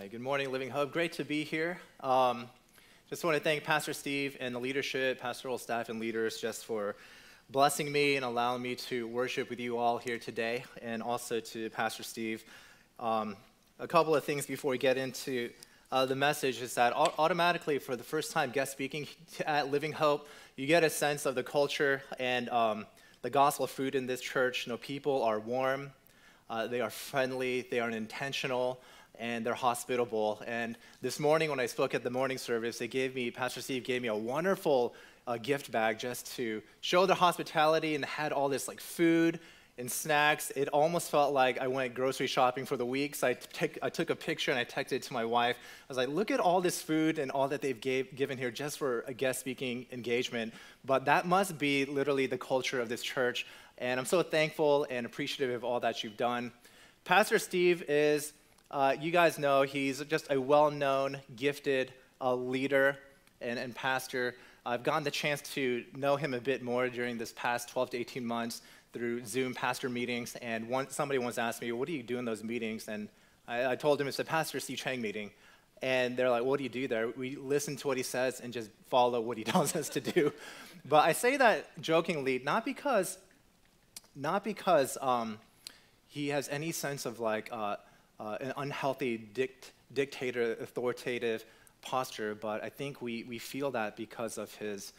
Hi, good morning, Living Hope. Great to be here. Um, just want to thank Pastor Steve and the leadership, pastoral staff, and leaders just for blessing me and allowing me to worship with you all here today, and also to Pastor Steve. Um, a couple of things before we get into uh, the message is that automatically, for the first time guest speaking at Living Hope, you get a sense of the culture and um, the gospel fruit in this church. You know, people are warm, uh, they are friendly, they are intentional and they're hospitable. And this morning, when I spoke at the morning service, they gave me, Pastor Steve gave me a wonderful uh, gift bag just to show the hospitality and had all this like food and snacks. It almost felt like I went grocery shopping for the week. So I, I took a picture and I texted it to my wife. I was like, look at all this food and all that they've gave, given here just for a guest speaking engagement. But that must be literally the culture of this church. And I'm so thankful and appreciative of all that you've done. Pastor Steve is uh, you guys know he's just a well known, gifted uh, leader and, and pastor. I've gotten the chance to know him a bit more during this past 12 to 18 months through Zoom pastor meetings. And one, somebody once asked me, What do you do in those meetings? And I, I told him it's a Pastor Steve Chang meeting. And they're like, What do you do there? We listen to what he says and just follow what he tells us to do. But I say that jokingly, not because, not because um, he has any sense of like, uh, uh, an unhealthy dict, dictator, authoritative posture, but I think we, we feel that because of his,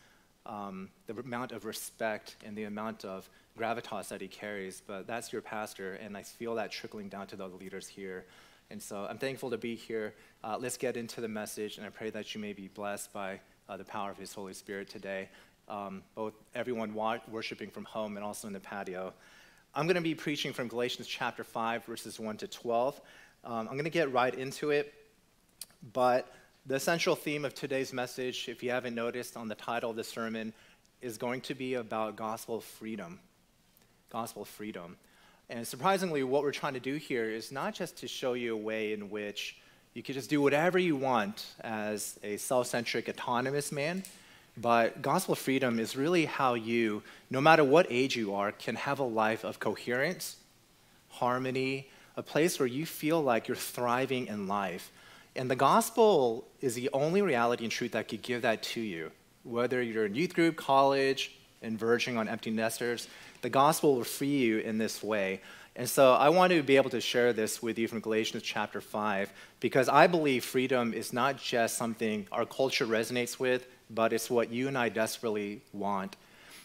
um, the amount of respect and the amount of gravitas that he carries. But that's your pastor, and I feel that trickling down to the leaders here. And so I'm thankful to be here. Uh, let's get into the message, and I pray that you may be blessed by uh, the power of His Holy Spirit today, um, both everyone worshiping from home and also in the patio. I'm going to be preaching from Galatians chapter 5, verses 1 to 12. Um, I'm going to get right into it, but the central theme of today's message, if you haven't noticed on the title of the sermon, is going to be about gospel freedom. Gospel freedom. And surprisingly, what we're trying to do here is not just to show you a way in which you can just do whatever you want as a self centric, autonomous man but gospel freedom is really how you, no matter what age you are, can have a life of coherence, harmony, a place where you feel like you're thriving in life. And the gospel is the only reality and truth that could give that to you. Whether you're in youth group, college, and verging on empty nesters, the gospel will free you in this way. And so I want to be able to share this with you from Galatians chapter 5 because I believe freedom is not just something our culture resonates with, but it's what you and I desperately want.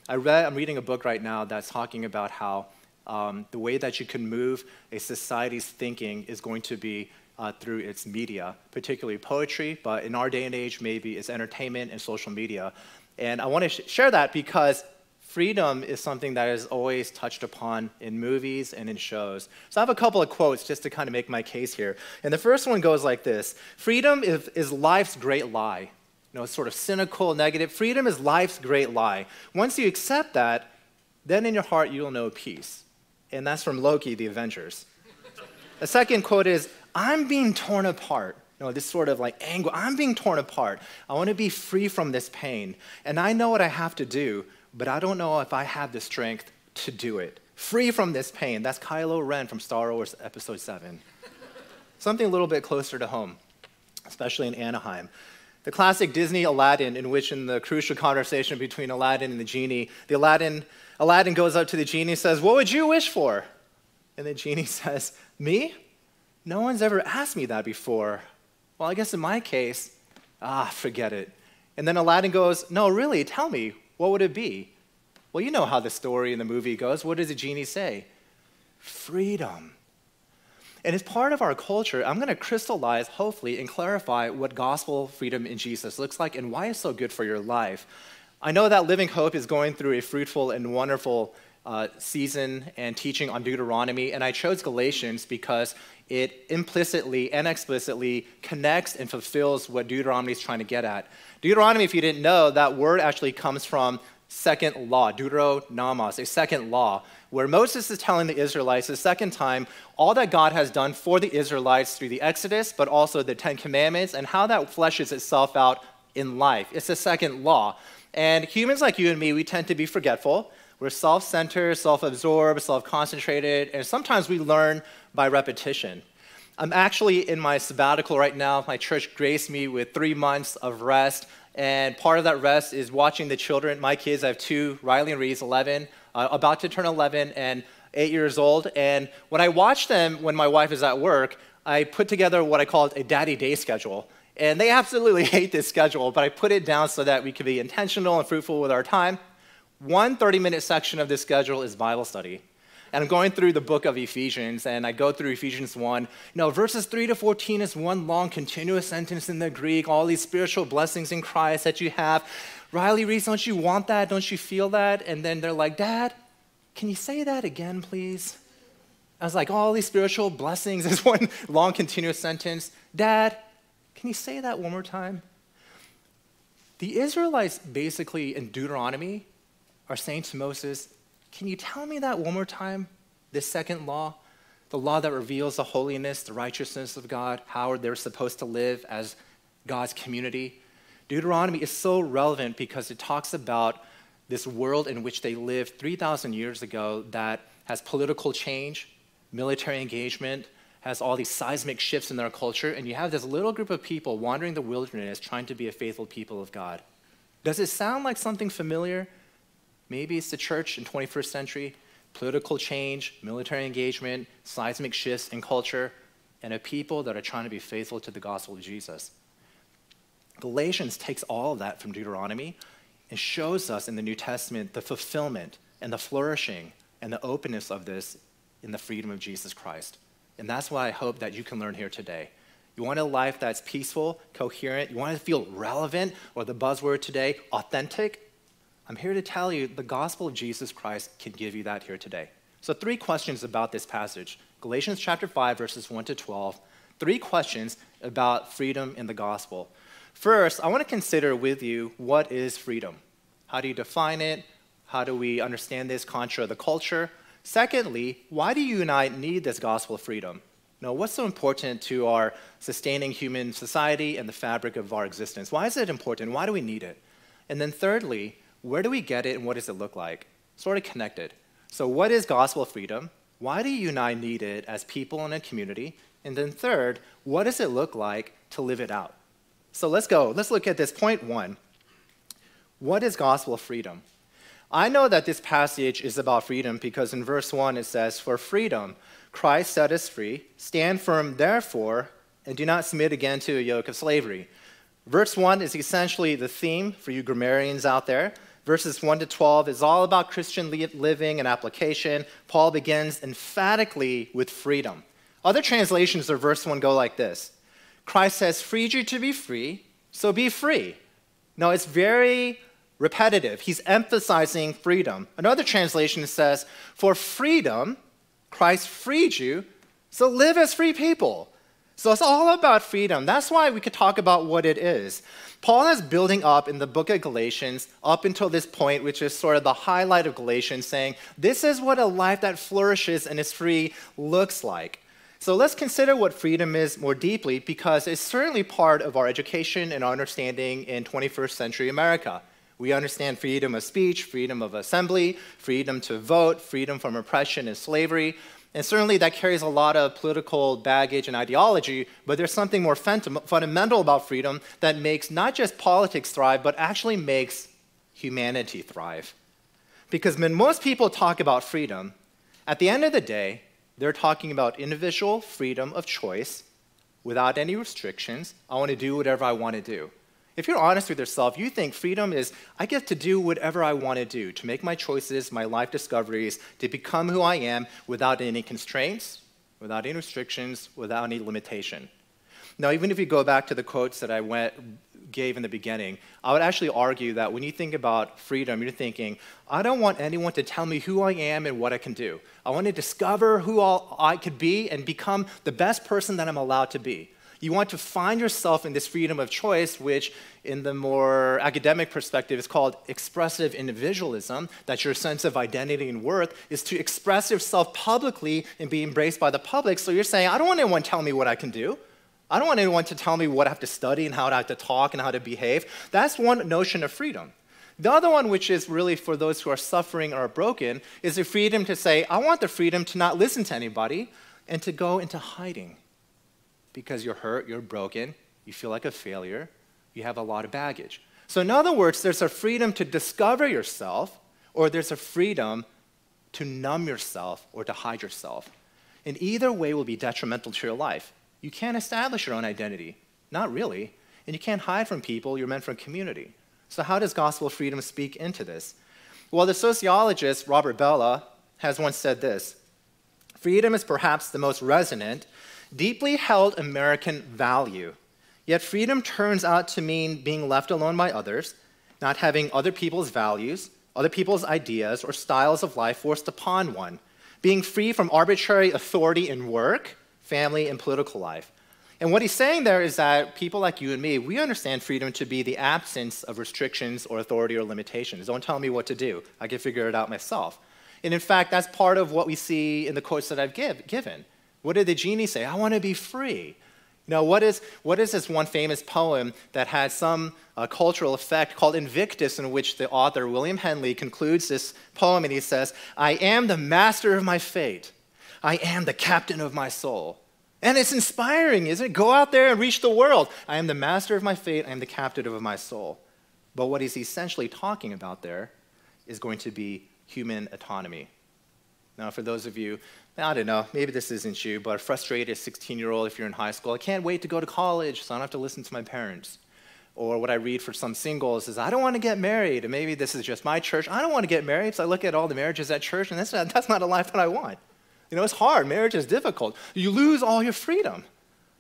I read, I'm reading a book right now that's talking about how um, the way that you can move a society's thinking is going to be uh, through its media, particularly poetry, but in our day and age, maybe it's entertainment and social media. And I want to sh- share that because freedom is something that is always touched upon in movies and in shows. So I have a couple of quotes just to kind of make my case here. And the first one goes like this Freedom is, is life's great lie know, sort of cynical, negative. Freedom is life's great lie. Once you accept that, then in your heart you'll know peace. And that's from Loki, the Avengers. the second quote is, I'm being torn apart. You know, this sort of like anger. I'm being torn apart. I want to be free from this pain. And I know what I have to do, but I don't know if I have the strength to do it. Free from this pain. That's Kylo Ren from Star Wars Episode 7. Something a little bit closer to home, especially in Anaheim. The classic Disney Aladdin, in which in the crucial conversation between Aladdin and the genie, the Aladdin, Aladdin goes up to the genie and says, What would you wish for? And the genie says, Me? No one's ever asked me that before. Well, I guess in my case, ah, forget it. And then Aladdin goes, No, really, tell me, what would it be? Well, you know how the story in the movie goes. What does the genie say? Freedom. And as part of our culture, I'm going to crystallize, hopefully, and clarify what gospel freedom in Jesus looks like and why it's so good for your life. I know that Living Hope is going through a fruitful and wonderful uh, season and teaching on Deuteronomy, and I chose Galatians because it implicitly and explicitly connects and fulfills what Deuteronomy is trying to get at. Deuteronomy, if you didn't know, that word actually comes from second law, Deuteronomos, a second law, where Moses is telling the Israelites the second time all that God has done for the Israelites through the Exodus, but also the Ten Commandments, and how that fleshes itself out in life. It's the second law. And humans like you and me, we tend to be forgetful. We're self centered, self absorbed, self concentrated, and sometimes we learn by repetition. I'm actually in my sabbatical right now. My church graced me with three months of rest. And part of that rest is watching the children. My kids, I have two, Riley and Reese, 11, uh, about to turn 11 and eight years old. And when I watch them when my wife is at work, I put together what I call a daddy day schedule. And they absolutely hate this schedule, but I put it down so that we can be intentional and fruitful with our time. One 30 minute section of this schedule is Bible study. And I'm going through the book of Ephesians, and I go through Ephesians 1. You know, verses 3 to 14 is one long, continuous sentence in the Greek, all these spiritual blessings in Christ that you have. Riley Reese, don't you want that? Don't you feel that? And then they're like, Dad, can you say that again, please? I was like, all these spiritual blessings is one long, continuous sentence. Dad, can you say that one more time? The Israelites basically in Deuteronomy are saying to Moses, Can you tell me that one more time? This second law, the law that reveals the holiness, the righteousness of God, how they're supposed to live as God's community. Deuteronomy is so relevant because it talks about this world in which they lived 3,000 years ago that has political change, military engagement, has all these seismic shifts in their culture, and you have this little group of people wandering the wilderness trying to be a faithful people of God. Does it sound like something familiar? Maybe it's the church in 21st century, political change, military engagement, seismic shifts in culture, and a people that are trying to be faithful to the gospel of Jesus. Galatians takes all of that from Deuteronomy and shows us in the New Testament the fulfillment and the flourishing and the openness of this in the freedom of Jesus Christ. And that's what I hope that you can learn here today. You want a life that's peaceful, coherent, you want to feel relevant, or the buzzword today, authentic? I'm here to tell you the gospel of Jesus Christ can give you that here today. So, three questions about this passage Galatians chapter 5, verses 1 to 12. Three questions about freedom in the gospel. First, I want to consider with you what is freedom? How do you define it? How do we understand this contra the culture? Secondly, why do you and I need this gospel of freedom? Know, what's so important to our sustaining human society and the fabric of our existence? Why is it important? Why do we need it? And then thirdly, where do we get it and what does it look like? Sort of connected. So, what is gospel freedom? Why do you and I need it as people in a community? And then, third, what does it look like to live it out? So, let's go. Let's look at this point one. What is gospel freedom? I know that this passage is about freedom because in verse 1 it says, For freedom, Christ set us free. Stand firm, therefore, and do not submit again to a yoke of slavery. Verse 1 is essentially the theme for you grammarians out there verses 1 to 12 is all about Christian living and application. Paul begins emphatically with freedom. Other translations of verse 1 go like this Christ has freed you to be free, so be free. No, it's very repetitive. He's emphasizing freedom. Another translation says, For freedom, Christ freed you, so live as free people. So it's all about freedom. That's why we could talk about what it is. Paul is building up in the book of Galatians up until this point, which is sort of the highlight of Galatians, saying, This is what a life that flourishes and is free looks like. So let's consider what freedom is more deeply because it's certainly part of our education and our understanding in 21st century America. We understand freedom of speech, freedom of assembly, freedom to vote, freedom from oppression and slavery. And certainly that carries a lot of political baggage and ideology, but there's something more fundamental about freedom that makes not just politics thrive, but actually makes humanity thrive. Because when most people talk about freedom, at the end of the day, they're talking about individual freedom of choice without any restrictions. I want to do whatever I want to do. If you're honest with yourself, you think freedom is I get to do whatever I want to do, to make my choices, my life discoveries, to become who I am without any constraints, without any restrictions, without any limitation. Now, even if you go back to the quotes that I went, gave in the beginning, I would actually argue that when you think about freedom, you're thinking, I don't want anyone to tell me who I am and what I can do. I want to discover who I could be and become the best person that I'm allowed to be. You want to find yourself in this freedom of choice, which, in the more academic perspective, is called expressive individualism. That your sense of identity and worth is to express yourself publicly and be embraced by the public. So you're saying, I don't want anyone telling me what I can do. I don't want anyone to tell me what I have to study and how I have to talk and how to behave. That's one notion of freedom. The other one, which is really for those who are suffering or are broken, is the freedom to say, I want the freedom to not listen to anybody and to go into hiding because you're hurt, you're broken, you feel like a failure, you have a lot of baggage. So, in other words, there's a freedom to discover yourself, or there's a freedom to numb yourself or to hide yourself. And either way will be detrimental to your life. You can't establish your own identity. Not really. And you can't hide from people. You're meant for community. So, how does gospel freedom speak into this? Well, the sociologist Robert Bellah has once said this Freedom is perhaps the most resonant, deeply held American value. Yet, freedom turns out to mean being left alone by others, not having other people's values, other people's ideas, or styles of life forced upon one, being free from arbitrary authority in work, family, and political life. And what he's saying there is that people like you and me, we understand freedom to be the absence of restrictions or authority or limitations. Don't tell me what to do. I can figure it out myself. And in fact, that's part of what we see in the quotes that I've give, given. What did the genie say? I want to be free. You know, what is, what is this one famous poem that had some uh, cultural effect called Invictus, in which the author, William Henley, concludes this poem and he says, I am the master of my fate. I am the captain of my soul. And it's inspiring, isn't it? Go out there and reach the world. I am the master of my fate. I am the captain of my soul. But what he's essentially talking about there is going to be human autonomy. Now, for those of you, I don't know, maybe this isn't you, but a frustrated 16 year old if you're in high school, I can't wait to go to college so I don't have to listen to my parents. Or what I read for some singles is, I don't want to get married. And maybe this is just my church. I don't want to get married. So I look at all the marriages at church, and that's not, that's not a life that I want. You know, it's hard. Marriage is difficult. You lose all your freedom.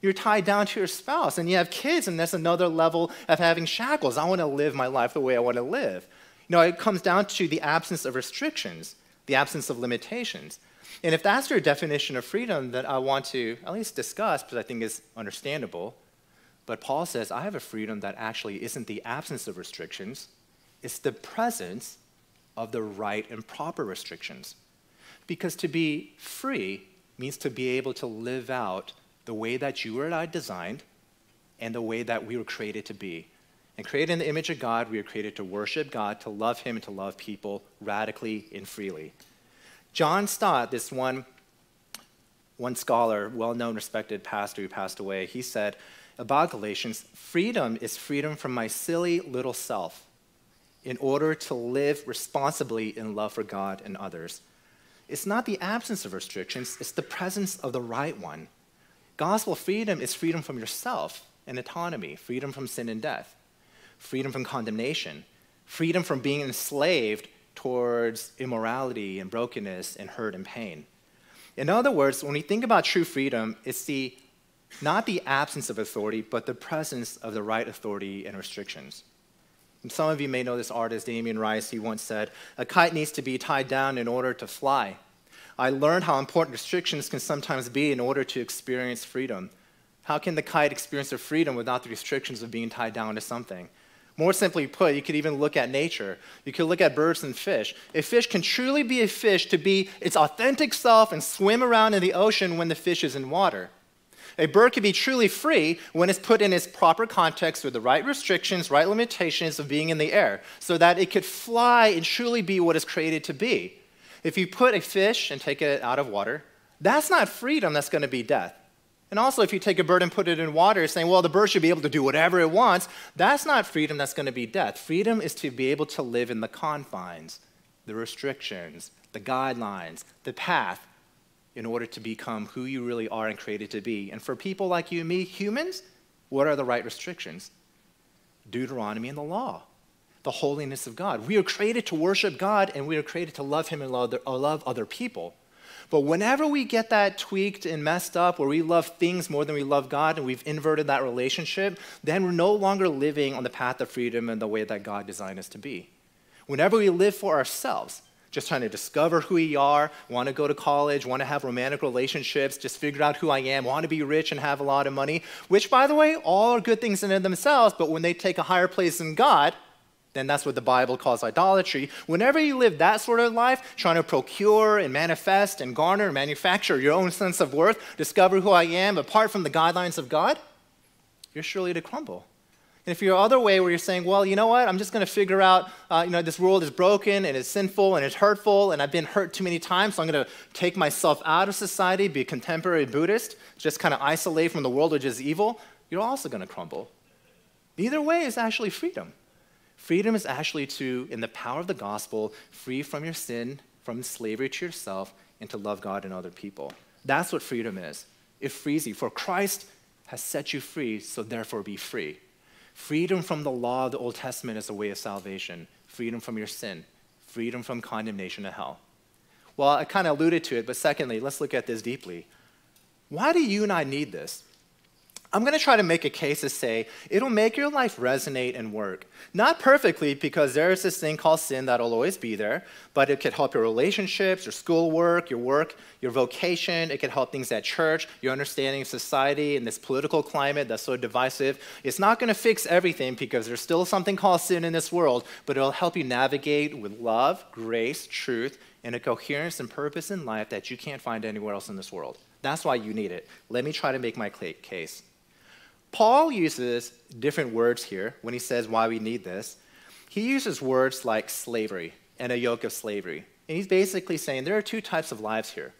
You're tied down to your spouse, and you have kids, and that's another level of having shackles. I want to live my life the way I want to live. You know, it comes down to the absence of restrictions, the absence of limitations. And if that's your definition of freedom that I want to at least discuss, because I think is understandable, but Paul says, I have a freedom that actually isn't the absence of restrictions, it's the presence of the right and proper restrictions. Because to be free means to be able to live out the way that you and I designed and the way that we were created to be. And created in the image of God, we are created to worship God, to love Him, and to love people radically and freely. John Stott, this one, one scholar, well known, respected pastor who passed away, he said about Galatians freedom is freedom from my silly little self in order to live responsibly in love for God and others. It's not the absence of restrictions, it's the presence of the right one. Gospel freedom is freedom from yourself and autonomy, freedom from sin and death, freedom from condemnation, freedom from being enslaved towards immorality and brokenness and hurt and pain. In other words, when we think about true freedom, it's the not the absence of authority, but the presence of the right authority and restrictions. And some of you may know this artist, Damien Rice. He once said, A kite needs to be tied down in order to fly. I learned how important restrictions can sometimes be in order to experience freedom. How can the kite experience their freedom without the restrictions of being tied down to something? More simply put, you could even look at nature. You could look at birds and fish. A fish can truly be a fish to be its authentic self and swim around in the ocean when the fish is in water. A bird can be truly free when it's put in its proper context with the right restrictions, right limitations of being in the air, so that it could fly and truly be what it's created to be. If you put a fish and take it out of water, that's not freedom, that's going to be death. And also, if you take a bird and put it in water, saying, well, the bird should be able to do whatever it wants, that's not freedom, that's going to be death. Freedom is to be able to live in the confines, the restrictions, the guidelines, the path in order to become who you really are and created to be. And for people like you and me, humans, what are the right restrictions? Deuteronomy and the law, the holiness of God. We are created to worship God and we are created to love Him and love other people. But whenever we get that tweaked and messed up, where we love things more than we love God and we've inverted that relationship, then we're no longer living on the path of freedom and the way that God designed us to be. Whenever we live for ourselves, just trying to discover who we are, want to go to college, want to have romantic relationships, just figure out who I am, want to be rich and have a lot of money, which, by the way, all are good things in and themselves, but when they take a higher place in God, then that's what the Bible calls idolatry. Whenever you live that sort of life, trying to procure and manifest and garner and manufacture your own sense of worth, discover who I am apart from the guidelines of God, you're surely to crumble. And if you're other way where you're saying, well, you know what, I'm just going to figure out, uh, you know, this world is broken and it's sinful and it's hurtful and I've been hurt too many times, so I'm going to take myself out of society, be a contemporary Buddhist, just kind of isolate from the world which is evil, you're also going to crumble. Either way is actually freedom. Freedom is actually to, in the power of the gospel, free from your sin, from slavery to yourself, and to love God and other people. That's what freedom is. It frees you. For Christ has set you free, so therefore be free. Freedom from the law of the Old Testament is a way of salvation. Freedom from your sin. Freedom from condemnation to hell. Well, I kind of alluded to it, but secondly, let's look at this deeply. Why do you and I need this? I'm going to try to make a case to say it'll make your life resonate and work. Not perfectly, because there is this thing called sin that'll always be there, but it could help your relationships, your schoolwork, your work, your vocation. It could help things at church, your understanding of society in this political climate that's so divisive. It's not going to fix everything because there's still something called sin in this world, but it'll help you navigate with love, grace, truth, and a coherence and purpose in life that you can't find anywhere else in this world. That's why you need it. Let me try to make my case. Paul uses different words here when he says why we need this. He uses words like slavery and a yoke of slavery. And he's basically saying there are two types of lives here.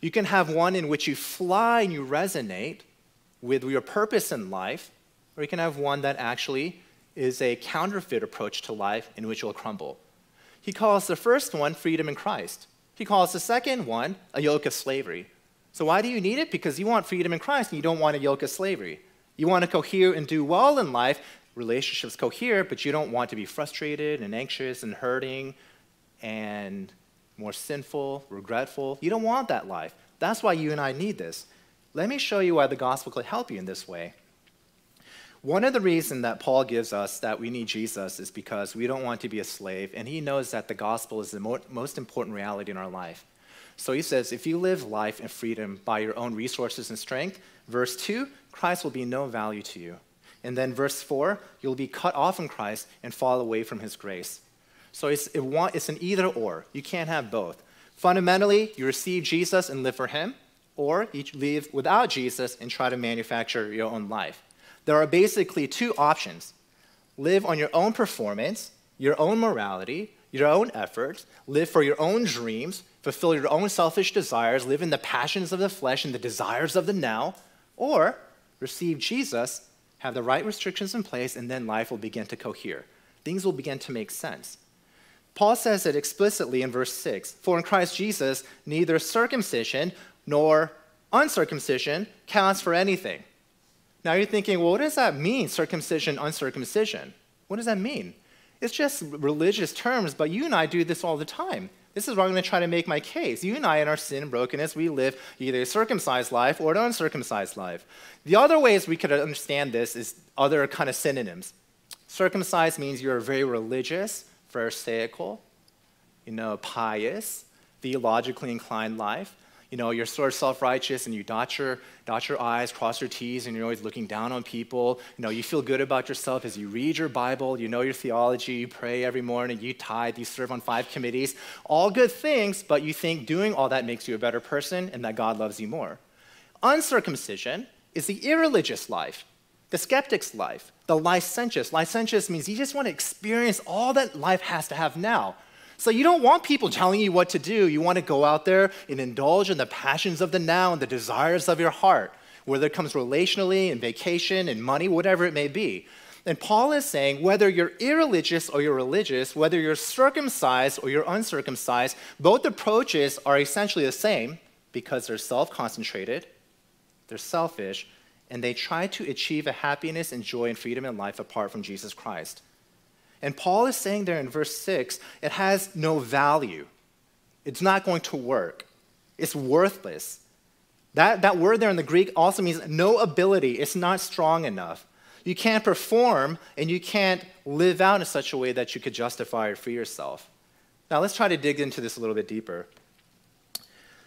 You can have one in which you fly and you resonate with your purpose in life, or you can have one that actually is a counterfeit approach to life in which you'll crumble. He calls the first one freedom in Christ. He calls the second one a yoke of slavery. So, why do you need it? Because you want freedom in Christ and you don't want a yoke of slavery. You want to cohere and do well in life. Relationships cohere, but you don't want to be frustrated and anxious and hurting and more sinful, regretful. You don't want that life. That's why you and I need this. Let me show you why the gospel could help you in this way. One of the reasons that Paul gives us that we need Jesus is because we don't want to be a slave, and he knows that the gospel is the mo- most important reality in our life. So he says, if you live life in freedom by your own resources and strength, verse 2, Christ will be no value to you. And then verse 4, you'll be cut off from Christ and fall away from his grace. So it's, it want, it's an either or. You can't have both. Fundamentally, you receive Jesus and live for him, or you live without Jesus and try to manufacture your own life. There are basically two options live on your own performance, your own morality, your own efforts, live for your own dreams, fulfill your own selfish desires, live in the passions of the flesh and the desires of the now, or receive Jesus, have the right restrictions in place, and then life will begin to cohere. Things will begin to make sense. Paul says it explicitly in verse 6 For in Christ Jesus, neither circumcision nor uncircumcision counts for anything. Now you're thinking, well, what does that mean, circumcision, uncircumcision? What does that mean? It's just religious terms, but you and I do this all the time. This is where I'm going to try to make my case. You and I, in our sin and brokenness, we live either a circumcised life or an uncircumcised life. The other ways we could understand this is other kind of synonyms. Circumcised means you're very religious, pharisaical, you know, pious, theologically inclined life you know, you're sort of self-righteous and you dot your, dot your I's, cross your T's, and you're always looking down on people. You know, you feel good about yourself as you read your Bible, you know your theology, you pray every morning, you tithe, you serve on five committees. All good things, but you think doing all that makes you a better person and that God loves you more. Uncircumcision is the irreligious life, the skeptic's life, the licentious. Licentious means you just want to experience all that life has to have now. So you don't want people telling you what to do. You want to go out there and indulge in the passions of the now and the desires of your heart, whether it comes relationally and vacation and money, whatever it may be. And Paul is saying whether you're irreligious or you're religious, whether you're circumcised or you're uncircumcised, both approaches are essentially the same because they're self concentrated, they're selfish, and they try to achieve a happiness and joy and freedom in life apart from Jesus Christ. And Paul is saying there in verse 6 it has no value. It's not going to work, it's worthless. That, that word there in the Greek also means no ability, it's not strong enough. You can't perform and you can't live out in such a way that you could justify it for yourself. Now, let's try to dig into this a little bit deeper.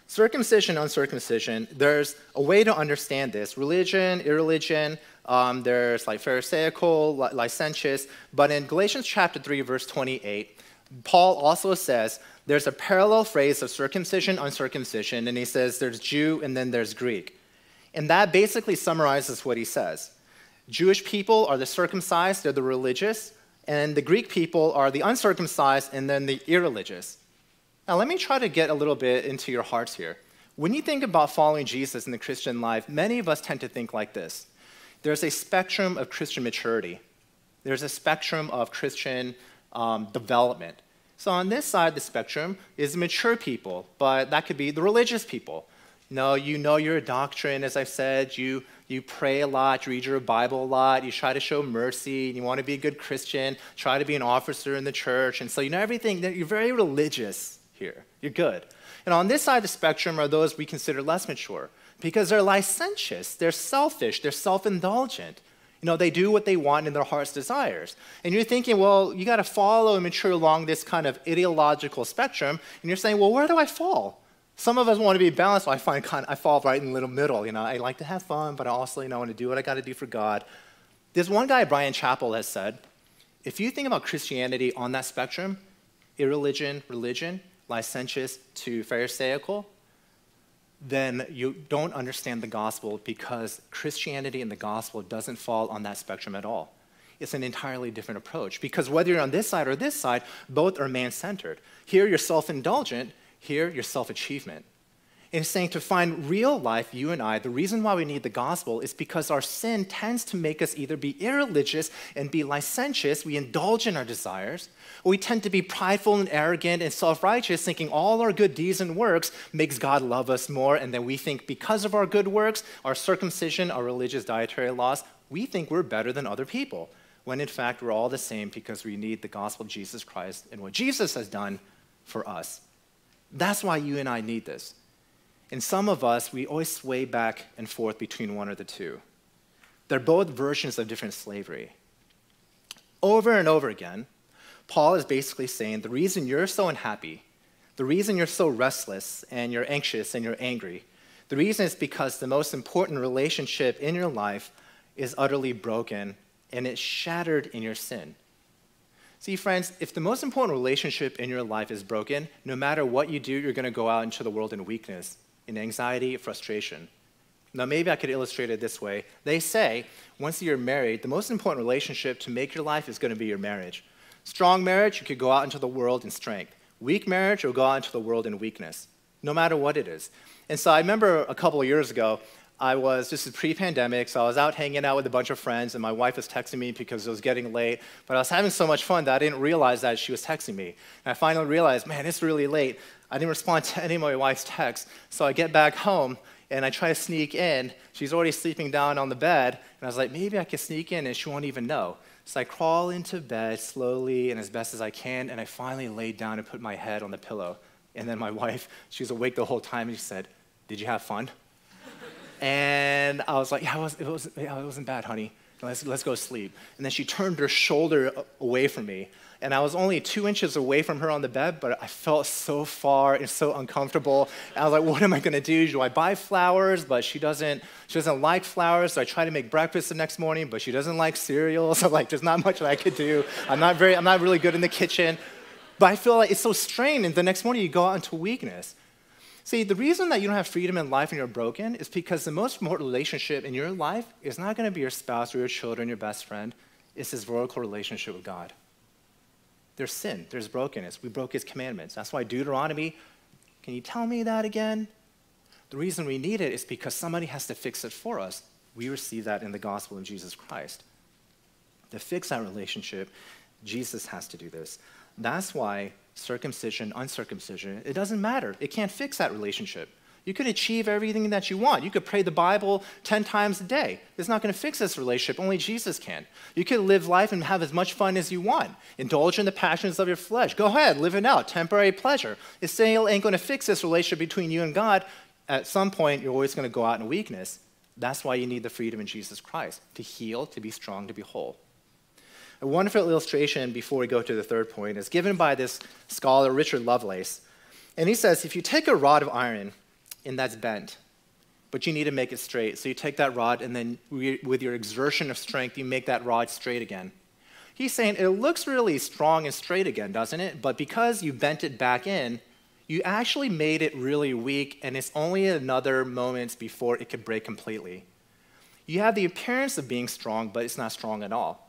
Circumcision, uncircumcision, there's a way to understand this. Religion, irreligion, um, there's like Pharisaical, licentious. But in Galatians chapter 3, verse 28, Paul also says there's a parallel phrase of circumcision, uncircumcision, and he says there's Jew and then there's Greek. And that basically summarizes what he says. Jewish people are the circumcised, they're the religious, and the Greek people are the uncircumcised and then the irreligious. Now, let me try to get a little bit into your hearts here. When you think about following Jesus in the Christian life, many of us tend to think like this there's a spectrum of Christian maturity, there's a spectrum of Christian um, development. So, on this side of the spectrum is mature people, but that could be the religious people. No, you know your doctrine, as I've said, you, you pray a lot, you read your Bible a lot, you try to show mercy, you want to be a good Christian, try to be an officer in the church, and so you know everything, you're very religious here. You're good. And on this side of the spectrum are those we consider less mature because they're licentious, they're selfish, they're self indulgent. You know, they do what they want in their heart's desires. And you're thinking, well, you got to follow and mature along this kind of ideological spectrum. And you're saying, well, where do I fall? Some of us want to be balanced, I find kind of, I fall right in the little middle. You know, I like to have fun, but I also, you know, want to do what I got to do for God. There's one guy, Bryan Chapell, has said, if you think about Christianity on that spectrum, irreligion, religion, licentious to Pharisaical, then you don't understand the gospel because Christianity and the gospel doesn't fall on that spectrum at all. It's an entirely different approach because whether you're on this side or this side, both are man centered. Here, you're self indulgent, here, you're self achievement. And saying to find real life, you and I, the reason why we need the gospel is because our sin tends to make us either be irreligious and be licentious, we indulge in our desires, or we tend to be prideful and arrogant and self righteous, thinking all our good deeds and works makes God love us more, and then we think because of our good works, our circumcision, our religious dietary laws, we think we're better than other people, when in fact we're all the same because we need the gospel of Jesus Christ and what Jesus has done for us. That's why you and I need this. And some of us, we always sway back and forth between one or the two. They're both versions of different slavery. Over and over again, Paul is basically saying the reason you're so unhappy, the reason you're so restless and you're anxious and you're angry, the reason is because the most important relationship in your life is utterly broken and it's shattered in your sin. See, friends, if the most important relationship in your life is broken, no matter what you do, you're going to go out into the world in weakness in anxiety, frustration. Now, maybe I could illustrate it this way. They say once you're married, the most important relationship to make your life is going to be your marriage. Strong marriage, you could go out into the world in strength. Weak marriage, you'll go out into the world in weakness, no matter what it is. And so I remember a couple of years ago, I was, this is pre pandemic, so I was out hanging out with a bunch of friends, and my wife was texting me because it was getting late. But I was having so much fun that I didn't realize that she was texting me. And I finally realized, man, it's really late. I didn't respond to any of my wife's texts. So I get back home, and I try to sneak in. She's already sleeping down on the bed, and I was like, maybe I can sneak in, and she won't even know. So I crawl into bed slowly and as best as I can, and I finally laid down and put my head on the pillow. And then my wife, she was awake the whole time, and she said, Did you have fun? And I was like, yeah, it, was, it, was, yeah, it wasn't bad, honey. Let's, let's go sleep. And then she turned her shoulder away from me. And I was only two inches away from her on the bed, but I felt so far and so uncomfortable. And I was like, what am I to do? Do I buy flowers? But she doesn't, she doesn't like flowers. So I try to make breakfast the next morning, but she doesn't like cereal. So like, there's not much that I could do. I'm not, very, I'm not really good in the kitchen. But I feel like it's so strained. And the next morning you go out into weakness. See, the reason that you don't have freedom in life and you're broken is because the most important relationship in your life is not going to be your spouse or your children, your best friend. It's this vertical relationship with God. There's sin, there's brokenness. We broke his commandments. That's why Deuteronomy, can you tell me that again? The reason we need it is because somebody has to fix it for us. We receive that in the gospel of Jesus Christ. To fix that relationship, Jesus has to do this. That's why circumcision, uncircumcision, it doesn't matter. It can't fix that relationship. You could achieve everything that you want. You could pray the Bible 10 times a day. It's not going to fix this relationship. Only Jesus can. You could live life and have as much fun as you want. Indulge in the passions of your flesh. Go ahead, live it out. Temporary pleasure. It still ain't going to fix this relationship between you and God. At some point, you're always going to go out in weakness. That's why you need the freedom in Jesus Christ to heal, to be strong, to be whole. A wonderful illustration before we go to the third point is given by this scholar, Richard Lovelace. And he says if you take a rod of iron and that's bent, but you need to make it straight, so you take that rod and then with your exertion of strength, you make that rod straight again. He's saying it looks really strong and straight again, doesn't it? But because you bent it back in, you actually made it really weak, and it's only another moment before it could break completely. You have the appearance of being strong, but it's not strong at all.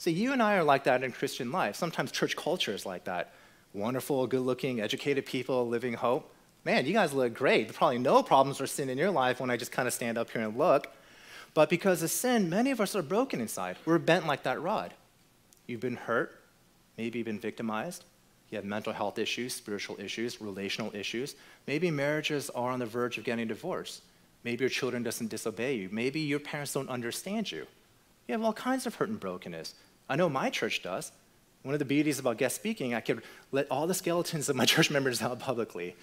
See, you and I are like that in Christian life. Sometimes church culture is like that. Wonderful, good looking, educated people living hope. Man, you guys look great. There's probably no problems or sin in your life when I just kind of stand up here and look. But because of sin, many of us are broken inside. We're bent like that rod. You've been hurt, maybe you've been victimized. You have mental health issues, spiritual issues, relational issues. Maybe marriages are on the verge of getting divorced. Maybe your children doesn't disobey you. Maybe your parents don't understand you. You have all kinds of hurt and brokenness. I know my church does. One of the beauties about guest speaking, I could let all the skeletons of my church members out publicly.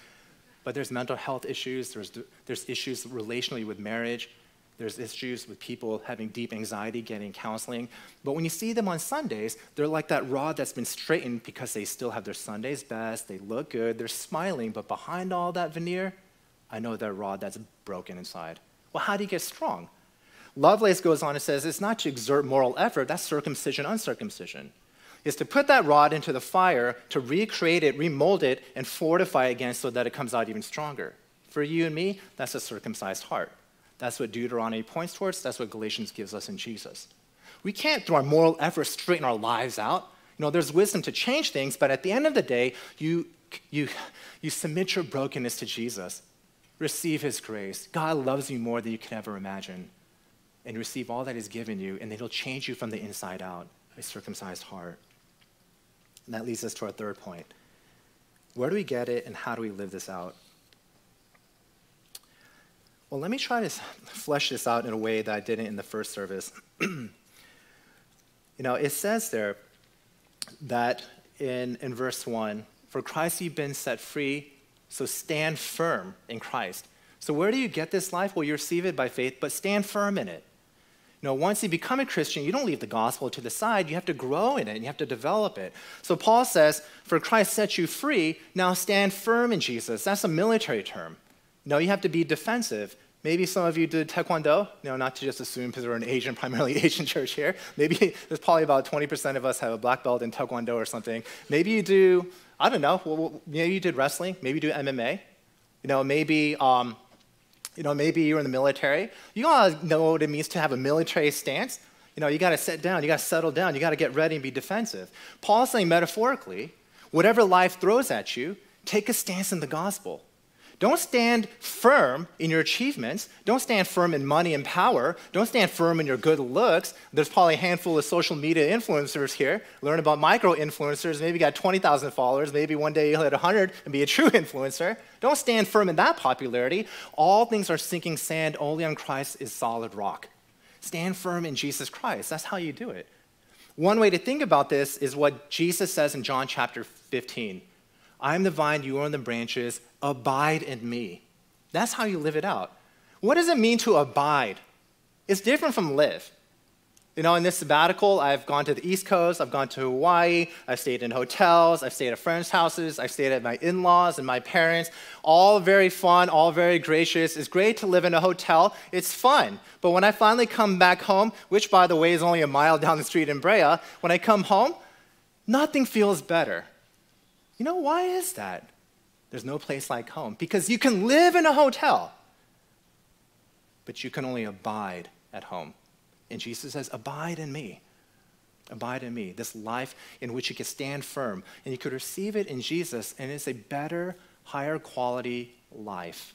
But there's mental health issues, there's, there's issues relationally with marriage, there's issues with people having deep anxiety, getting counseling. But when you see them on Sundays, they're like that rod that's been straightened because they still have their Sunday's best, they look good, they're smiling, but behind all that veneer, I know that rod that's broken inside. Well, how do you get strong? Lovelace goes on and says it's not to exert moral effort, that's circumcision, uncircumcision. It's to put that rod into the fire, to recreate it, remold it, and fortify it again so that it comes out even stronger. For you and me, that's a circumcised heart. That's what Deuteronomy points towards. That's what Galatians gives us in Jesus. We can't, through our moral efforts, straighten our lives out. You know, there's wisdom to change things, but at the end of the day, you, you, you submit your brokenness to Jesus. Receive his grace. God loves you more than you can ever imagine. And receive all that he's given you, and it'll change you from the inside out, a circumcised heart. And that leads us to our third point. Where do we get it, and how do we live this out? Well, let me try to flesh this out in a way that I didn't in the first service. you know, it says there that in, in verse 1 For Christ you've been set free, so stand firm in Christ. So, where do you get this life? Well, you receive it by faith, but stand firm in it. Know, once you become a Christian, you don't leave the gospel to the side. You have to grow in it and you have to develop it. So Paul says, For Christ set you free, now stand firm in Jesus. That's a military term. No, you have to be defensive. Maybe some of you did Taekwondo, No, not to just assume because we're an Asian, primarily Asian church here. Maybe there's probably about 20% of us have a black belt in Taekwondo or something. Maybe you do, I don't know, maybe you did wrestling, maybe you do MMA. You know, maybe, um, you know, maybe you're in the military. You gotta know what it means to have a military stance. You know, you gotta sit down, you gotta settle down, you gotta get ready and be defensive. Paul's saying metaphorically, whatever life throws at you, take a stance in the gospel. Don't stand firm in your achievements. Don't stand firm in money and power. Don't stand firm in your good looks. There's probably a handful of social media influencers here. Learn about micro influencers. Maybe you got 20,000 followers. Maybe one day you'll hit 100 and be a true influencer. Don't stand firm in that popularity. All things are sinking sand. Only on Christ is solid rock. Stand firm in Jesus Christ. That's how you do it. One way to think about this is what Jesus says in John chapter 15. I am the vine, you are the branches abide in me. That's how you live it out. What does it mean to abide? It's different from live. You know, in this sabbatical, I've gone to the East Coast, I've gone to Hawaii, I've stayed in hotels, I've stayed at friends' houses, I've stayed at my in laws and my parents. All very fun, all very gracious. It's great to live in a hotel, it's fun. But when I finally come back home, which by the way is only a mile down the street in Brea, when I come home, nothing feels better. You know, why is that? There's no place like home because you can live in a hotel, but you can only abide at home. And Jesus says, Abide in me. Abide in me. This life in which you can stand firm and you could receive it in Jesus, and it's a better, higher quality life.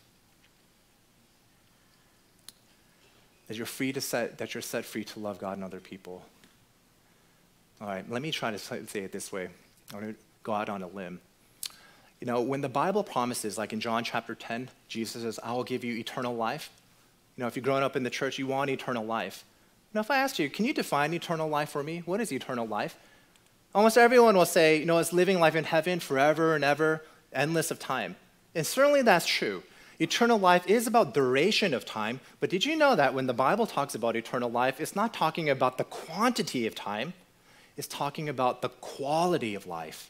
That you're free to set, that you're set free to love God and other people. All right, let me try to say it this way. Go out on a limb. You know, when the Bible promises, like in John chapter 10, Jesus says, I will give you eternal life. You know, if you've grown up in the church, you want eternal life. Now, if I asked you, can you define eternal life for me? What is eternal life? Almost everyone will say, you know, it's living life in heaven forever and ever, endless of time. And certainly that's true. Eternal life is about duration of time, but did you know that when the Bible talks about eternal life, it's not talking about the quantity of time, it's talking about the quality of life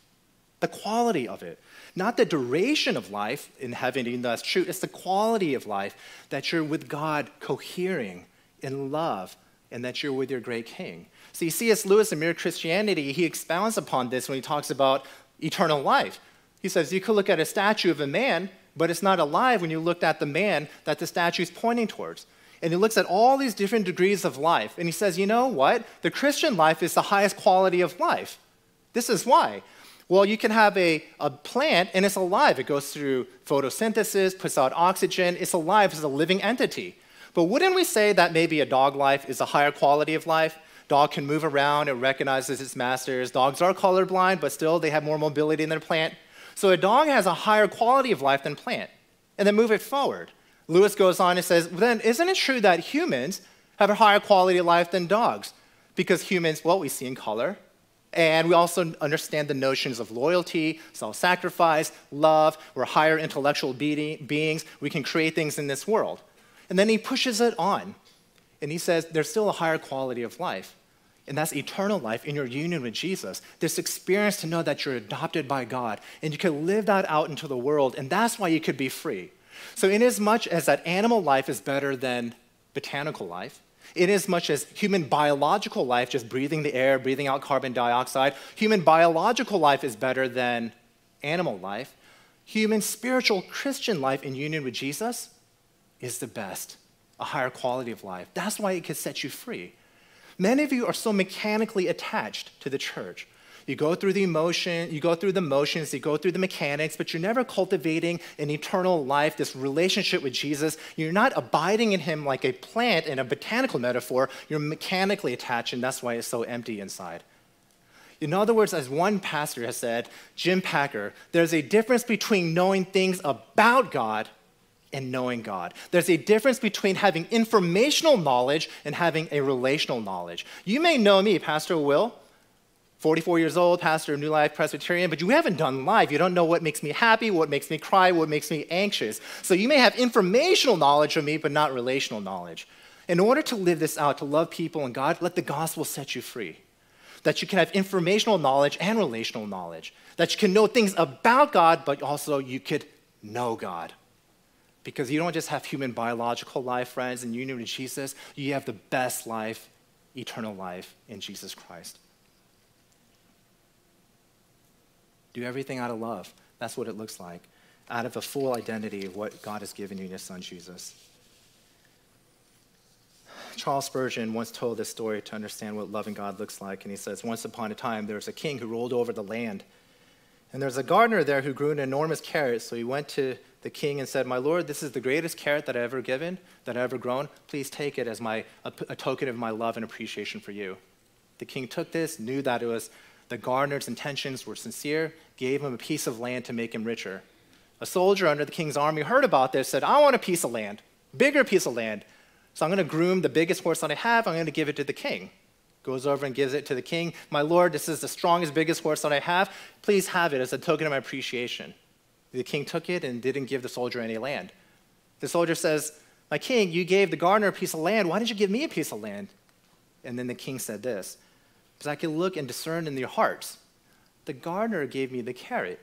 the quality of it. Not the duration of life in heaven, even though that's true, it's the quality of life that you're with God cohering in love and that you're with your great king. So you see, C.S. Lewis in Mere Christianity, he expounds upon this when he talks about eternal life. He says you could look at a statue of a man, but it's not alive when you looked at the man that the statue is pointing towards. And he looks at all these different degrees of life. And he says, you know what? The Christian life is the highest quality of life. This is why. Well, you can have a, a plant and it's alive. It goes through photosynthesis, puts out oxygen. It's alive, it's a living entity. But wouldn't we say that maybe a dog life is a higher quality of life? Dog can move around, it recognizes its masters. Dogs are colorblind, but still they have more mobility than a plant. So a dog has a higher quality of life than plant. And then move it forward. Lewis goes on and says, then isn't it true that humans have a higher quality of life than dogs? Because humans, well, we see in color, and we also understand the notions of loyalty, self sacrifice, love. We're higher intellectual beings. We can create things in this world. And then he pushes it on. And he says there's still a higher quality of life. And that's eternal life in your union with Jesus. This experience to know that you're adopted by God and you can live that out into the world. And that's why you could be free. So, inasmuch as that animal life is better than botanical life, inasmuch as human biological life, just breathing the air, breathing out carbon dioxide, human biological life is better than animal life, human spiritual Christian life in union with Jesus is the best, a higher quality of life. That's why it can set you free. Many of you are so mechanically attached to the church. You go through the emotion, you go through the motions, you go through the mechanics, but you're never cultivating an eternal life, this relationship with Jesus. You're not abiding in him like a plant in a botanical metaphor. You're mechanically attached, and that's why it's so empty inside. In other words, as one pastor has said, Jim Packer, there's a difference between knowing things about God and knowing God. There's a difference between having informational knowledge and having a relational knowledge. You may know me, Pastor Will, 44 years old, pastor of New Life Presbyterian, but you haven't done life. You don't know what makes me happy, what makes me cry, what makes me anxious. So you may have informational knowledge of me, but not relational knowledge. In order to live this out, to love people and God, let the gospel set you free. That you can have informational knowledge and relational knowledge. That you can know things about God, but also you could know God. Because you don't just have human biological life, friends, in union with Jesus, you have the best life, eternal life in Jesus Christ. Do everything out of love. That's what it looks like, out of a full identity of what God has given you in His Son Jesus. Charles Spurgeon once told this story to understand what loving God looks like, and he says, Once upon a time, there was a king who ruled over the land. And there was a gardener there who grew an enormous carrot, so he went to the king and said, My lord, this is the greatest carrot that I've ever given, that I've ever grown. Please take it as my, a, a token of my love and appreciation for you. The king took this, knew that it was the gardener's intentions were sincere, gave him a piece of land to make him richer. A soldier under the king's army heard about this, said, I want a piece of land, bigger piece of land. So I'm going to groom the biggest horse that I have, I'm going to give it to the king. Goes over and gives it to the king. My lord, this is the strongest, biggest horse that I have. Please have it as a token of my appreciation. The king took it and didn't give the soldier any land. The soldier says, My king, you gave the gardener a piece of land. Why didn't you give me a piece of land? And then the king said this Because I can look and discern in your hearts the gardener gave me the carrot,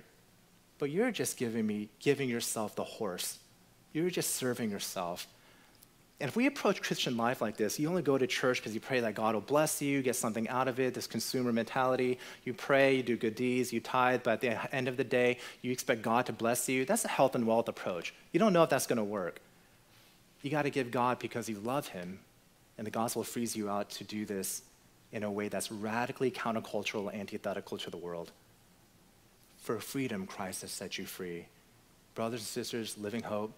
but you're just giving me, giving yourself the horse. You're just serving yourself. And if we approach Christian life like this, you only go to church because you pray that God will bless you, get something out of it, this consumer mentality. You pray, you do good deeds, you tithe, but at the end of the day, you expect God to bless you. That's a health and wealth approach. You don't know if that's going to work. You got to give God because you love Him, and the gospel frees you out to do this in a way that's radically countercultural, antithetical to the world. For freedom, Christ has set you free. Brothers and sisters, living hope,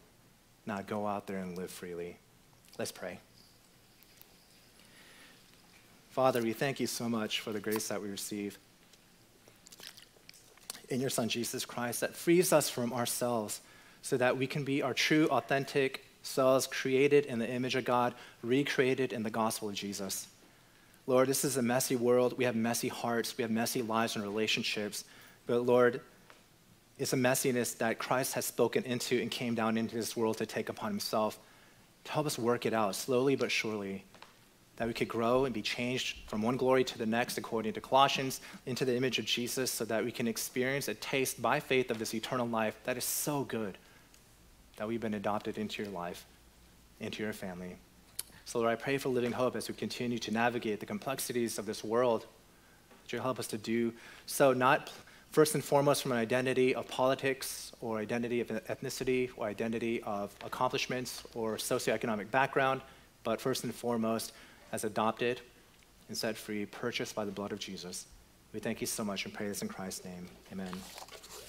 now go out there and live freely. Let's pray. Father, we thank you so much for the grace that we receive in your Son, Jesus Christ, that frees us from ourselves so that we can be our true, authentic selves, created in the image of God, recreated in the gospel of Jesus. Lord, this is a messy world. We have messy hearts. We have messy lives and relationships. But Lord, it's a messiness that Christ has spoken into and came down into this world to take upon himself to help us work it out slowly but surely. That we could grow and be changed from one glory to the next, according to Colossians, into the image of Jesus, so that we can experience a taste by faith of this eternal life that is so good that we've been adopted into your life, into your family. So, Lord, I pray for living hope as we continue to navigate the complexities of this world. That you'll help us to do so, not first and foremost from an identity of politics or identity of ethnicity or identity of accomplishments or socioeconomic background, but first and foremost, as adopted and set free, purchased by the blood of Jesus. We thank you so much and pray this in Christ's name. Amen.